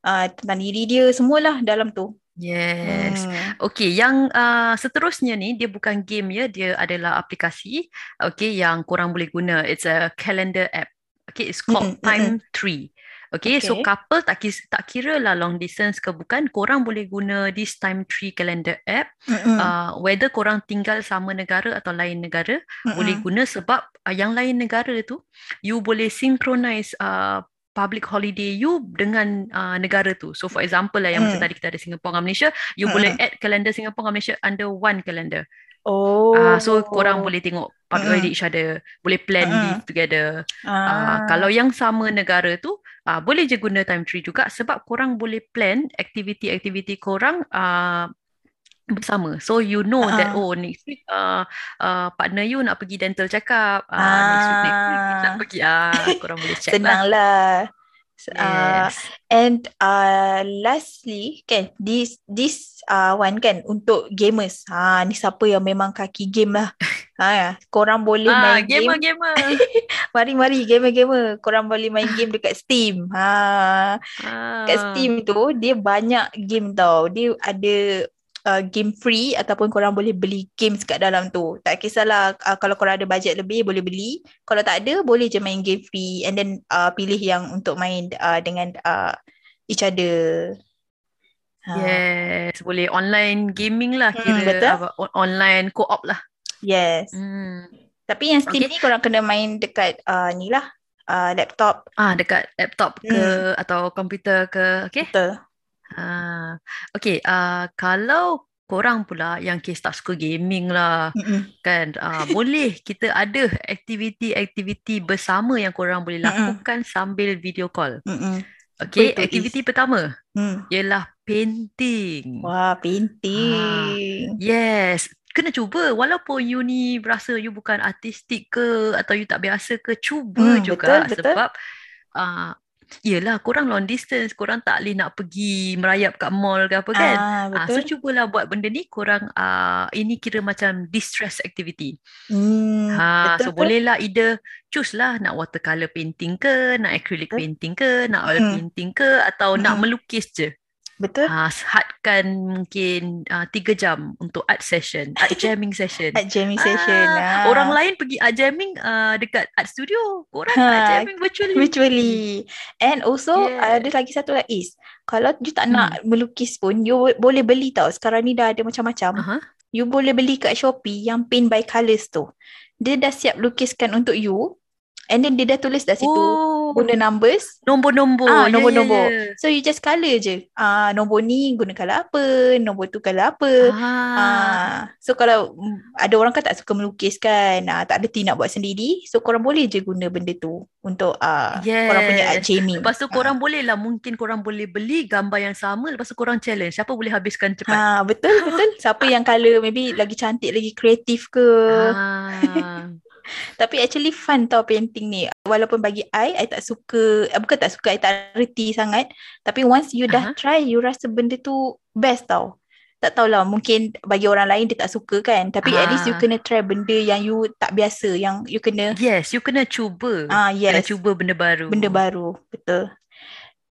uh, tentang diri dia, semualah dalam tu. Yes. Hmm. Okay, yang uh, seterusnya ni dia bukan game ya, dia adalah aplikasi. Okay, yang korang boleh guna. It's a calendar app. Okay, it's called Mm-mm, Time Tree. Okay, so Okay. couple tak kis, tak kira lah long distance ke bukan, korang boleh guna this Time Tree calendar app. Mm-mm. Uh, whether korang tinggal sama negara atau lain negara, Mm-mm. boleh guna sebab uh, yang lain negara tu, you boleh synchronize uh, public holiday you dengan uh, negara tu. So for example lah yang macam Hmm. tadi kita ada Singapore dengan Malaysia, you Hmm. boleh add kalender Singapore dengan Malaysia under one calendar. Oh. Ah so korang boleh tengok public holiday each other, boleh plan Mm-mm. leave together. Ah. Ah kalau yang sama negara tu, ah boleh je guna time tree juga sebab korang boleh plan aktiviti-aktiviti korang ah bersama. So you know that Ah. oh next week uh, uh, partner you nak pergi dental check up. Uh, next week next week nak Ah. pergi ah korang boleh check lah. Senanglah. Uh, Yes. and uh, lastly kan this this uh, one kan untuk gamers. Ha ni siapa yang memang kaki game lah. <laughs> Ha korang boleh Ah main game. gamer gamer. <laughs> Mari mari gamer-gamer. Korang boleh main game dekat Steam. Ha ah. kat Steam tu dia banyak game tau. Dia ada uh, game free ataupun korang boleh beli games kat dalam tu. Tak kisahlah uh, kalau korang ada bajet lebih boleh beli. Kalau tak ada boleh je main game free and then uh, pilih yang untuk main uh, dengan uh, each other. Ha, Yes, boleh online gaming lah Hmm, kira betul. apa, online co-op lah. Yes. Hmm. Tapi yang Steam Okay. ni korang kena main dekat uh, ni lah uh, laptop. Ah dekat laptop ke Hmm. atau komputer ke, okay? Betul. Ah, okay. Ah kalau korang pula yang kes tak suka gaming lah, Mm-mm. kan? Ah <laughs> boleh kita ada aktiviti-aktiviti bersama yang korang boleh Mm-mm. lakukan sambil video call. Mm-mm. Okay, itu, aktiviti Is? pertama Hmm. ialah painting. Wah, painting. Yes, kena cuba walaupun you ni berasa you bukan artistik ke atau you tak biasa ke cuba Hmm, juga betul, betul. sebab uh, yelah korang long distance korang tak boleh nak pergi merayap kat mall ke apa kan Ah, Ah, so betul. cubalah buat benda ni korang uh, ini kira macam distress activity. Hmm, Ha betul, so betul. bolehlah either choose lah nak watercolor painting ke, nak acrylic Betul. painting ke, nak oil Mm-mm. painting ke atau nak Mm-mm. melukis je. Betul. Ha hadkan mungkin uh, 3 jam untuk art session, art <laughs> jamming session. Art jamming session. Ah, Ah. Orang lain pergi art jamming uh, dekat art studio. Korang Ha, art jamming virtually. virtually. And also Yeah. ada lagi satu lagi is kalau you tak Hmm. nak melukis pun you bo- boleh beli tau. Sekarang ni dah ada macam-macam. Aha. You boleh beli kat Shopee yang paint by colours tu. Dia dah siap lukiskan untuk you. And then dia dah tulis dah situ Oh, guna numbers. nombor-nombor. Ah, Ya, ya, nombor-nombor. ya. So you just colour je. Ah nombor ni guna colour apa, nombor tu colour apa. Ah. Ah, so kalau ada orang kan tak suka melukis kan, ah, tak ada nak buat sendiri, so korang boleh je guna benda tu untuk ah korang punya art Yes. jamming. Lepas tu korang boleh lah mungkin korang boleh beli gambar yang sama lepas tu korang challenge siapa boleh habiskan cepat. Ha betul betul. <laughs> Siapa yang colour maybe lagi cantik lagi kreatif ke. Ah. Tapi actually fun tau painting ni. Walaupun bagi I I tak suka, eh, bukan tak suka, I tak reti sangat. Tapi once you dah Aha. try, you rasa benda tu best tau. Tak tahulah mungkin bagi orang lain dia tak suka kan. Tapi at least you Ah. kena try benda yang you tak biasa, yang you kena Yes, you kena cuba. ah Kena yes. cuba benda baru. benda baru betul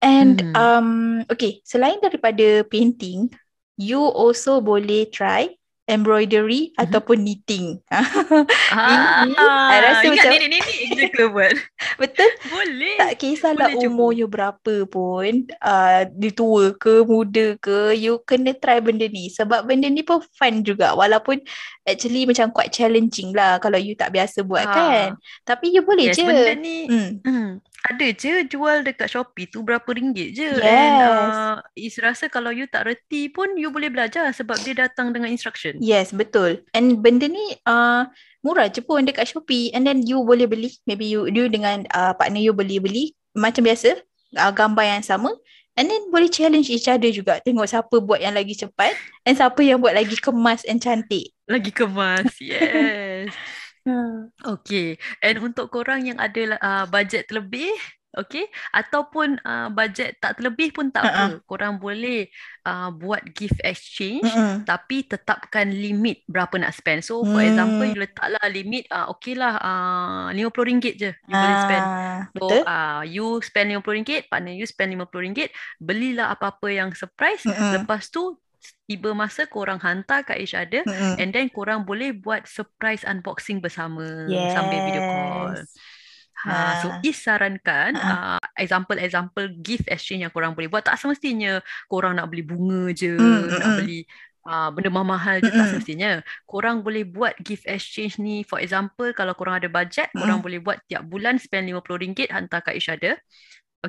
and Hmm. um okay selain daripada painting you also boleh try embroidery Mhm. ataupun knitting. <laughs> Ah, Ini, I rasa ingat macam- ni ni ni executive buat. <laughs> Betul? Boleh. Tak kisahlah Boleh cuba. umur you berapa pun, uh, dia tua ke, muda ke, you kena try benda ni. Sebab benda ni pun fun juga. Walaupun actually macam quite challenging lah kalau you tak biasa buat Ah. kan. Tapi you boleh Yes, je. benda ni Hmm. Hmm, ada je jual dekat Shopee tu berapa ringgit je. Yes. And uh, Is rasa kalau you tak reti pun you boleh belajar sebab dia datang dengan instruction. Yes, betul. And benda ni uh, murah je pun dekat Shopee and then you boleh beli. Maybe you you dengan uh, partner you beli-beli macam biasa, uh, gambar yang sama. And then boleh challenge each other juga. Tengok siapa buat yang lagi cepat and siapa yang buat lagi kemas and cantik. Lagi kemas. <laughs> Yes. Okay. And untuk korang yang ada uh, bajet terlebih, okay, ataupun uh, bajet tak terlebih pun tak apa. Korang boleh uh, buat gift exchange Mm-mm. tapi tetapkan limit berapa nak spend. So for Hmm. example you letaklah limit uh, okay lah uh, RM50 je you boleh spend. So betul. uh, you spend RM50, partner you spend RM50, belilah apa-apa yang surprise. Mm-mm. Lepas tu tiba masa korang hantar kat each other Mm-mm. and then korang boleh buat surprise unboxing bersama sambil video call. Yes. Ha, so. Is sarankan Ah. uh, example-example gift exchange yang korang boleh buat tak semestinya korang nak beli bunga je, Mm, nak beli uh, benda mahal je tak Mm-mm. semestinya. Korang boleh buat gift exchange ni for example kalau korang ada budget, korang boleh buat tiap bulan spend RM50 hantar kat each other.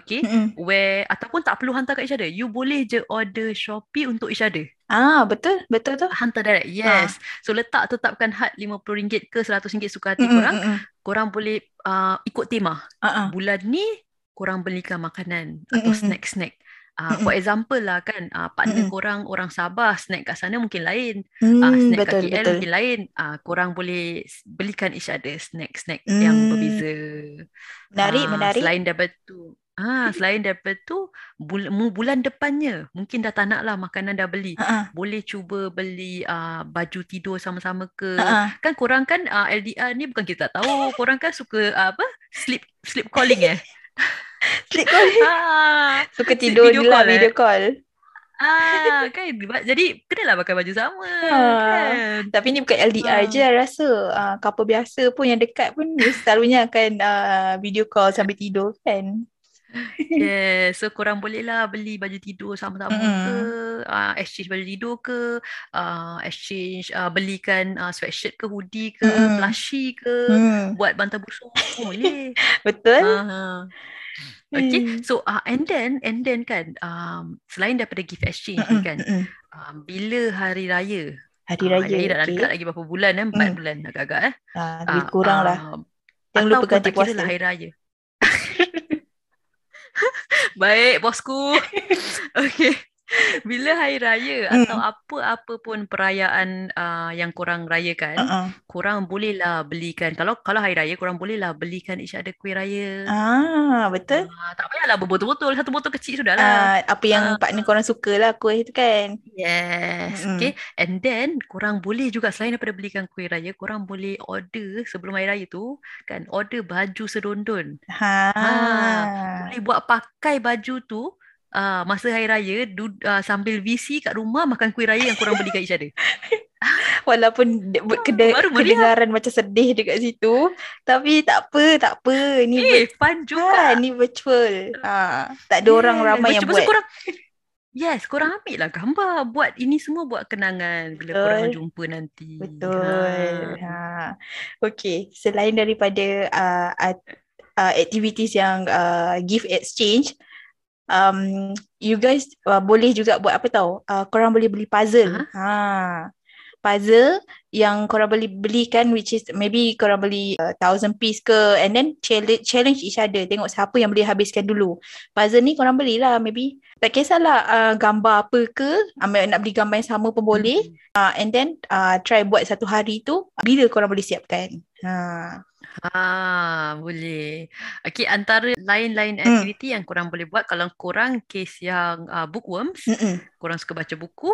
Okay. Mm-mm. Where ataupun tak perlu hantar kat each other. You boleh je order Shopee untuk each other. Ah, betul. Betul tu. Hantar direct. Yes. So letak tetapkan had RM50 ke RM100 suka hati Mm-mm, korang. Korang boleh uh, ikut tema. Ah, ah. Bulan ni korang belikan makanan atau Mm-mm. snack-snack. Uh, for example lah kan uh, partner Mm-mm. korang orang Sabah snack kat sana mungkin lain Hmm, uh, snack betul, kat KL betul. mungkin lain uh, korang boleh belikan each other snack-snack yang Hmm. berbeza Menarik, Ah, menarik. selain daripada tu ah selain daripada tu bul- mu- bulan depannya mungkin dah tak nak lah makanan dah beli Ah, ah. boleh cuba beli uh, baju tidur sama-sama ke Ah, ah. kan korang kan uh, LDR ni bukan kita tak tahu korang kan suka uh, apa sleep sleep calling eh <laughs> Sleep call. ah Suka tidur video je lah <laughs> call, eh? video call. ah kan jadi kenalah pakai baju sama Ah. kan Tapi ni bukan LDR Ah. je rasa. Uh, couple biasa pun yang dekat pun selalunya akan uh, video call sambil tidur kan. Yes, <laughs> so korang boleh lah beli baju tidur sama-sama Mm-mm. ke, uh, exchange baju tidur ke, uh, exchange uh, belikan uh, sweatshirt ke, hoodie ke, Mm-mm. plushie ke, Hmm. buat bantal busuk boleh. <laughs> Betul? Ha. Okay, Hmm. so uh, and then and then kan, um, selain daripada gift exchange Mm-mm, kan, mm-mm. um, bila hari raya, Hari raya. hari raya dah okay. dekat lagi berapa bulan eh, empat Mm. bulan agak-agak eh. Ah, lebih kurang lah. ah, Jangan lupa ganti kira puasa. lah hari raya. Baik, bosku. <laughs> Okey. <laughs> Bila hari raya Hmm. atau apa-apa pun perayaan uh, yang korang rayakan, Uh-uh. korang bolehlah belikan. Kalau kalau hari raya, korang bolehlah belikan each other kuih raya. Ah, betul. Ah, tak payahlah berbotol-botol. Satu botol kecil sudahlah. Ah, apa yang Ah. partner korang suka lah kuih tu kan. Yes, Mm-mm. okay. And then korang boleh juga selain daripada belikan kuih raya, korang boleh order sebelum hari raya tu kan order baju sedondon. Ha. Boleh buat pakai baju tu uh, masa hari raya du, uh, sambil VC kat rumah makan kuih raya yang korang beli kat each other. <laughs> Walaupun de- Ah, kede- baru kedengaran macam sedih dekat situ. Tapi tak apa, tak apa. Ni Eh, fun Ha, juga. ni virtual. Ha, tak ada orang Yes, ramai yang macam buat. Korang, yes, korang ambil lah gambar. Buat ini semua buat kenangan bila Betul. korang jumpa nanti. Betul. Ha. Ha. Okay, selain daripada uh, uh, uh, activities yang uh, gift exchange, um, you guys uh, boleh juga buat apa tahu? Uh, korang boleh beli puzzle. Ha. Puzzle yang korang boleh belikan which is maybe korang beli uh, thousand piece ke and then challenge, challenge each other tengok siapa yang boleh habiskan dulu. Puzzle ni korang belilah maybe tak kisahlah uh, gambar apa ke ambil nak beli gambar yang sama pun boleh uh, and then uh, try buat satu hari tu bila korang boleh siapkan. Ha. Ah, boleh. Okey, antara lain-lain Hmm. aktiviti yang korang boleh buat kalau korang case yang uh, bookworms, Mm-mm. korang suka baca buku,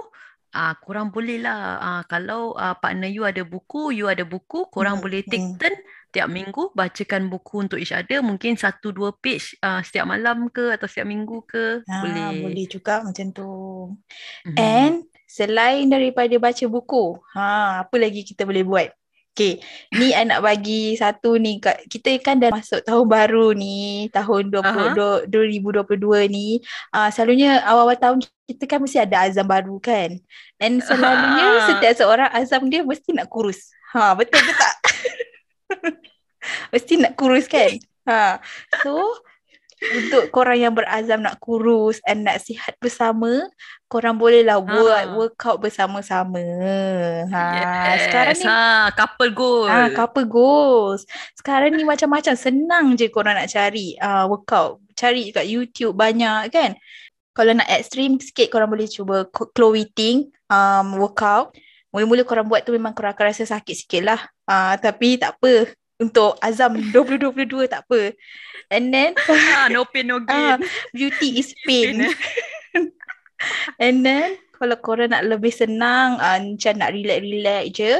ah korang boleh lah ah, kalau ah, partner you ada buku, you ada buku, korang Hmm, boleh take hmm. turn tiap minggu bacakan buku untuk each other, mungkin satu dua page ah, setiap malam ke atau setiap minggu ke, Ha, boleh. boleh juga macam tu. Mhm. And selain daripada baca buku, ha, apa lagi kita boleh buat? Okay, ni I nak bagi satu ni. kat- Kita kan dah masuk tahun baru ni, tahun 20, 2022 ni. Uh, selalunya awal-awal tahun kita kan mesti ada azam baru kan. And selalunya Ah. setiap seorang azam dia mesti nak kurus. Ha, betul ke tak? <laughs> mesti nak kurus kan? Ha. So, untuk korang yang berazam nak kurus and nak sihat bersama, korang bolehlah buat Ha. workout bersama-sama. Ha, Yes. sekarang ni ha, couple goal. Ah, couple goals. Sekarang ni macam-macam senang je korang nak cari uh, workout. Cari kat YouTube banyak kan. Kalau nak ekstrim sikit korang boleh cuba Chloe Ting um, workout. Mula-mula korang buat tu memang korang akan rasa sakit sikit lah. Uh, tapi tak apa. Untuk Azam 2022 tak apa. And then <laughs> Ah, no pain no ah, gain. beauty is pain. <laughs> And then kalau korang nak lebih senang uh, macam nak relax-relax je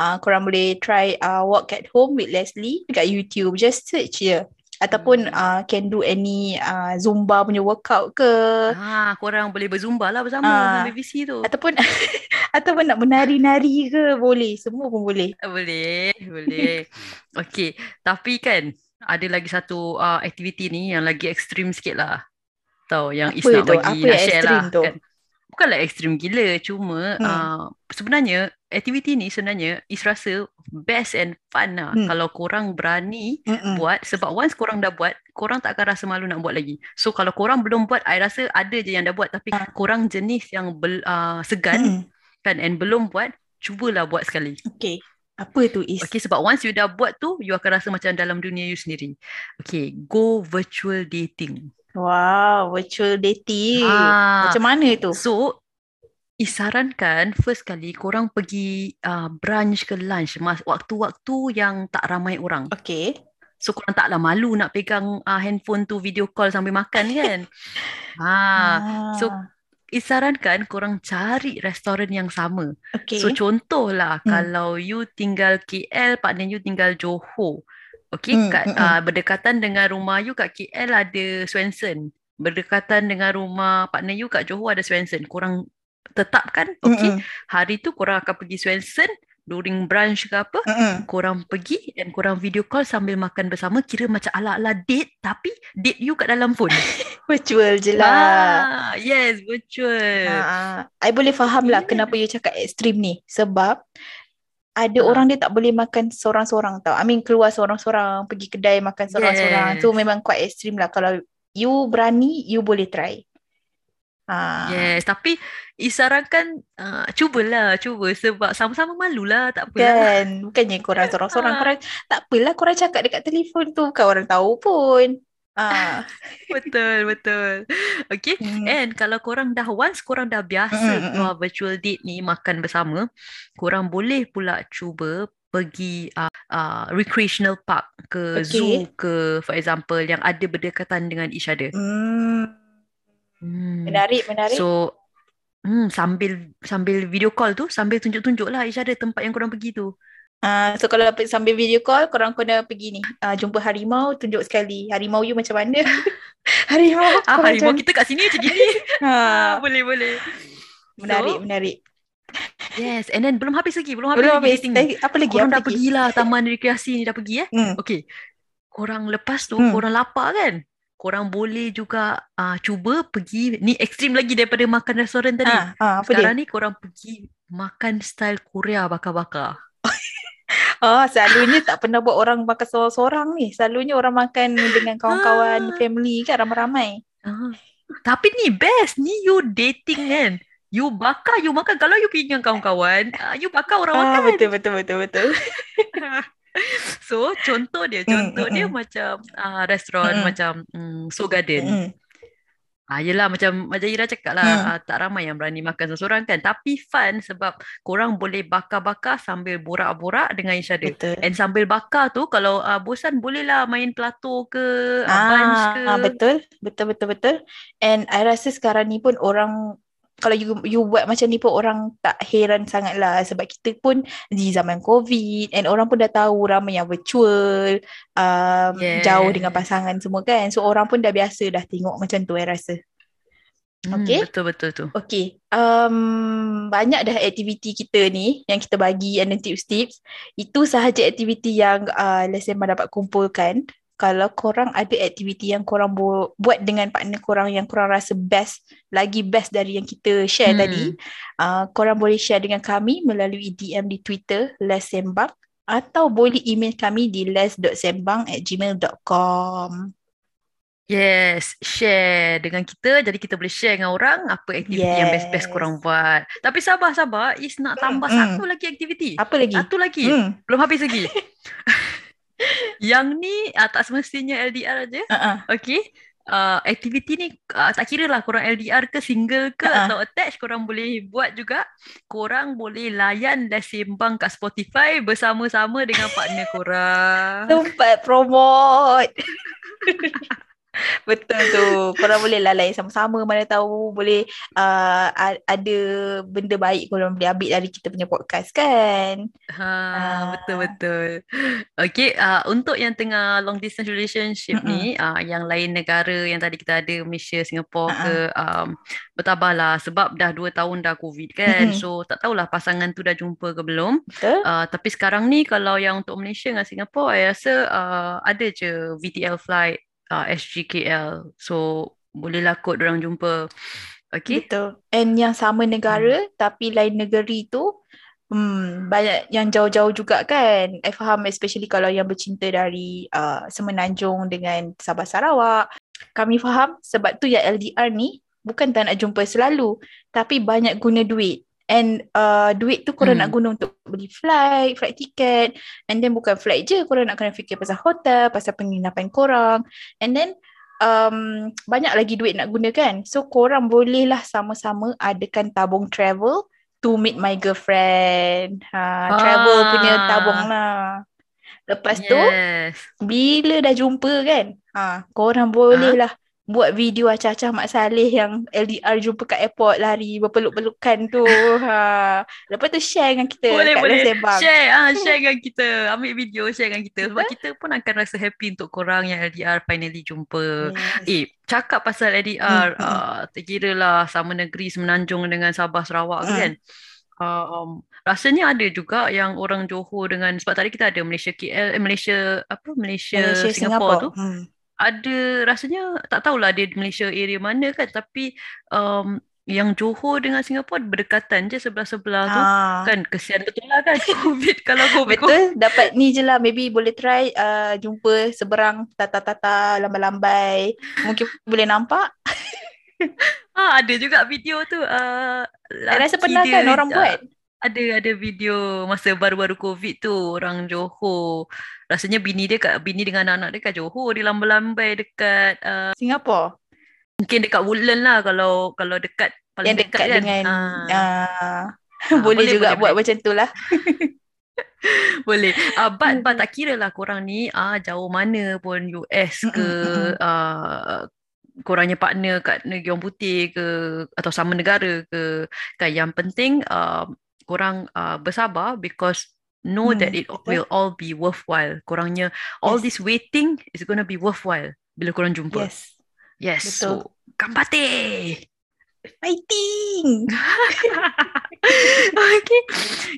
uh, korang boleh try uh, walk at home with Leslie dekat YouTube just search je ataupun uh, can do any uh, Zumba punya workout ke Ah, korang boleh berzumba lah bersama Ah. dengan BBC tu. ataupun <laughs> ataupun nak menari-nari ke boleh semua pun boleh Ah, Boleh, boleh. <laughs> Okey, tapi kan ada lagi satu uh, aktiviti ni yang lagi ekstrim sikit lah. Tahu yang Is Apa nak tu? bagi Apa nak yang share ekstrim lah. tu? Kan? Bukanlah ekstrim gila, cuma Hmm. uh, sebenarnya aktiviti ni sebenarnya Is rasa best and fun lah Hmm. kalau korang berani Mm-mm. buat sebab once korang dah buat, korang tak akan rasa malu nak buat lagi. So kalau korang belum buat, I rasa ada je yang dah buat tapi Ah. korang jenis yang bel, uh, segan Mm-mm. kan and belum buat, cubalah buat sekali. Okay. Apa tu Is? Okay, sebab once you dah buat tu, you akan rasa macam dalam dunia you sendiri. Okay, go virtual dating. Wow, virtual dating. Ah, Macam mana tu? So, disarankan first kali korang pergi uh, brunch ke lunch mas waktu-waktu yang tak ramai orang. Okay. So korang taklah malu nak pegang uh, handphone tu video call sambil makan kan? ha, <laughs> so disarankan korang cari restoran yang sama. okay. So contohlah Hmm. kalau you tinggal KL, partner you tinggal Johor. Okay, Hmm, kat hmm, hmm. uh, berdekatan dengan rumah you kat KL ada Swensen. Berdekatan dengan rumah partner you kat Johor ada Swensen. Korang tetapkan, okay, Mm-mm. hari tu korang akan pergi Swensen during brunch ke apa, Mm-mm. korang pergi dan korang video call sambil makan bersama kira macam ala-ala date tapi date you kat dalam phone. <laughs> Virtual je lah. ah, yes, virtual. Ha, I boleh faham lah Yeah. kenapa you cakap ekstrim ni. Sebab ada Ha. orang dia tak boleh makan seorang-seorang tau. I mean keluar seorang-seorang, pergi kedai makan seorang-seorang. Yes. Tu memang quite ekstrim lah. Kalau you berani, you boleh try. Ha. Yes, tapi disarankan uh, cubalah, cuba sebab sama-sama malulah, tak apalah. Kan? Bukannya korang seorang-seorang. Ha. <laughs> Korang, tak apalah korang cakap dekat telefon tu. Bukan orang tahu pun. Ha. <laughs> Betul, betul. Okay, Hmm. and kalau korang dah once korang dah biasa Mm, mm, mm. keluar virtual date ni makan bersama, korang boleh pula cuba pergi uh, uh, recreational park ke Okay. zoo ke for example yang ada berdekatan dengan each other. Hmm. Hmm. Menarik, menarik. So hmm, sambil sambil video call tu sambil tunjuk-tunjuk lah each other tempat yang korang pergi tu. Ah, so kalau sambil video call, korang kena pergi ni. Ah, jumpa harimau, tunjuk sekali. Harimau you macam mana? <laughs> harimau. Ah, harimau macam- kita kat sini macam gini. <laughs> ah, Ha, boleh boleh. menarik, So, menarik. yes, and then belum habis lagi, belum habis Belum lagi habis. Eh, apa lagi? Korang apa dah lagi? pergilah taman rekreasi ni dah pergi eh. Hmm. Okey. Korang lepas tu Hmm. korang lapar kan? Korang boleh juga uh, cuba pergi ni ekstrim lagi daripada makan restoran tadi. Ah, apa Sekarang dia? ni korang pergi makan style Korea bakar-bakar. Ah, selalunya tak pernah buat orang makan seorang-seorang ni. Selalunya orang makan dengan kawan-kawan, Ah. family kan ramai-ramai. Ah. Tapi ni best. Ni you dating kan. You bakar, you makan. Kalau you pergi dengan kawan-kawan, uh, you bakar orang Ah, makan. betul, betul, betul, betul. <laughs> So, contoh dia. Mm, Contoh mm, dia mm. macam uh, restoran Mm, mm. macam um, Seoul Garden. Mm. Ah, yelah macam macam Ira cakap lah Hmm. ah, tak ramai yang berani makan seorang kan tapi fun sebab korang boleh bakar-bakar sambil borak-borak dengan each other. Betul. And sambil bakar tu kalau uh, bosan bolehlah main plato ke uh, bunch ke. Ah, betul, betul, betul, betul. And I rasa sekarang ni pun orang kalau you you buat macam ni pun orang tak heran sangat lah sebab kita pun di zaman COVID and orang pun dah tahu ramai yang virtual um, jauh dengan pasangan semua kan. So orang pun dah biasa dah tengok macam tu I rasa. Hmm, Okay. Betul betul tu. Okay, um, banyak dah aktiviti kita ni yang kita bagi and then tips-tips. Itu sahaja aktiviti yang uh, Lesson dapat kumpulkan. Kalau korang ada aktiviti yang korang bu- buat dengan partner korang yang korang rasa best, lagi best dari yang kita share Hmm. tadi, uh, korang boleh share dengan kami melalui DM di Twitter, Les Sembang atau boleh email kami di les.sembang at gmail.com. Yes, share dengan kita jadi kita boleh share dengan orang apa aktiviti yang best-best Yes. korang buat. Tapi sabar sabar, Is nak tambah Hmm, satu lagi aktiviti. Apa lagi? Satu lagi. Hmm. Belum habis lagi. <laughs> yang ni uh, tak semestinya LDR aja. Uh-uh. Okay. Uh, aktiviti ni uh, tak kira lah korang LDR ke single ke Ha-ha. atau attach korang boleh buat juga. Korang boleh layan dan sembang kat Spotify bersama-sama dengan partner korang. Tempat promote. <laughs> Betul tu. Korang boleh lalai sama-sama mana tahu boleh uh, a- ada benda baik korang boleh ambil dari kita punya podcast kan. Ha, Ah. betul betul. Okay, uh, untuk yang tengah long distance relationship Mm-mm. ni, uh, yang lain negara yang tadi kita ada Malaysia, Singapura Ah, ke, um, bertabahlah sebab dah dua tahun dah COVID kan. So tak tahulah pasangan tu dah jumpa ke belum. Betul? Uh, tapi sekarang ni kalau yang untuk Malaysia dengan Singapura, saya rasa uh, ada je VTL flight uh, SGKL. So bolehlah kot orang jumpa. Okay. Betul. And yang sama negara tapi lain negeri tu Hmm, banyak yang jauh-jauh juga kan. I faham especially kalau yang bercinta dari uh, Semenanjung dengan Sabah Sarawak. Kami faham sebab tu yang LDR ni bukan tak nak jumpa selalu tapi banyak guna duit. And uh, duit tu korang Hmm. nak guna untuk beli flight, flight ticket. And then bukan flight je, korang nak kena fikir pasal hotel, pasal penginapan korang. And then um, banyak lagi duit nak guna kan. So korang bolehlah sama-sama adakan tabung travel to meet my girlfriend. Ha, travel punya Ah. tabung lah. Lepas tu Yes. bila dah jumpa kan, ha, korang boleh lah buat video acah-acah Mak Saleh yang LDR jumpa kat airport lari berpeluk-pelukan tu. <laughs> Ha. Lepas tu share dengan kita Boleh kat boleh Sembang. share ah <laughs> share dengan kita ambil video share dengan kita sebab kita pun akan rasa happy untuk korang yang LDR finally jumpa. Yes. Eh cakap pasal LDR Hmm, hmm. uh, tak kira lah sama negeri Semenanjung dengan Sabah Sarawak Hmm. kan. Uh, um, rasanya ada juga yang orang Johor dengan sebab tadi kita ada Malaysia KL eh, Malaysia apa Malaysia, Malaysia, Singapura tu Hmm. Ada rasanya tak tahulah dia di Malaysia area mana kan tapi um, yang Johor dengan Singapura berdekatan je sebelah-sebelah tu Ah. kan kesian betul lah kan <laughs> COVID kalau COVID Betul, dapat ni je lah. Maybe boleh try uh, jumpa seberang tata-tata lambai-lambai. Mungkin boleh nampak. ha, <laughs> ada juga video tu uh, I rasa pernah dia, kan orang uh, buat. ada ada video masa baru-baru COVID tu orang Johor rasanya bini dia kat bini dengan anak-anak dia kat Johor dia lambai-lambai dekat uh, Singapura. mungkin dekat Woodland lah kalau kalau dekat paling Yang dekat, kan dengan... Uh, Ah, <laughs> boleh, boleh, juga boleh, buat boleh. macam tu lah. <laughs> Boleh. Uh, but, but tak kira lah korang ni uh, jauh mana pun US ke, uh, korangnya partner kat negeri orang putih ke atau sama negara ke. Kan yang penting uh, korang uh, bersabar because know Hmm, that it betul. will all be worthwhile. Korangnya all Yes. this waiting is gonna be worthwhile bila korang jumpa. Yes. Yes. betul. So, gambate! Fighting! <laughs> Okay,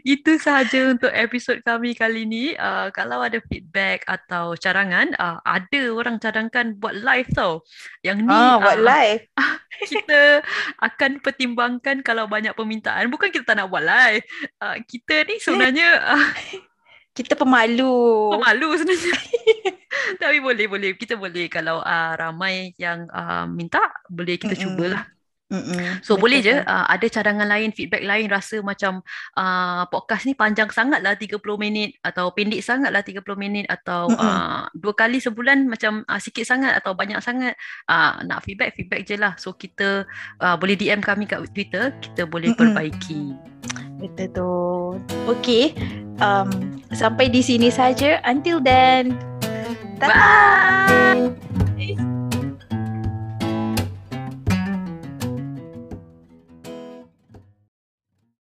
itu sahaja untuk episod kami kali ni. Uh, kalau ada feedback atau cadangan, uh, ada orang cadangkan buat live tau. Yang ni ah, buat uh, live. <laughs> kita akan pertimbangkan kalau banyak permintaan. Bukan kita tak nak buat live. Uh, kita ni sebenarnya uh, <laughs> Kita pemalu. malu sebenarnya. Tapi boleh, boleh. Kita boleh kalau uh, ramai yang uh, minta, boleh kita Mm-mm. cubalah. Mm-mm, So boleh je betul. uh, ada cadangan lain, feedback lain rasa macam uh, podcast ni panjang sangat lah 30 minit atau pendek sangat lah 30 minit atau Mm-mm. uh, dua kali sebulan macam uh, sikit sangat atau banyak sangat uh, nak feedback, feedback je lah. So kita uh, boleh DM kami kat Twitter, kita boleh Mm-mm. perbaiki. Betul tu. Okay. Um, sampai di sini saja. Until then. Ta-ta! Bye!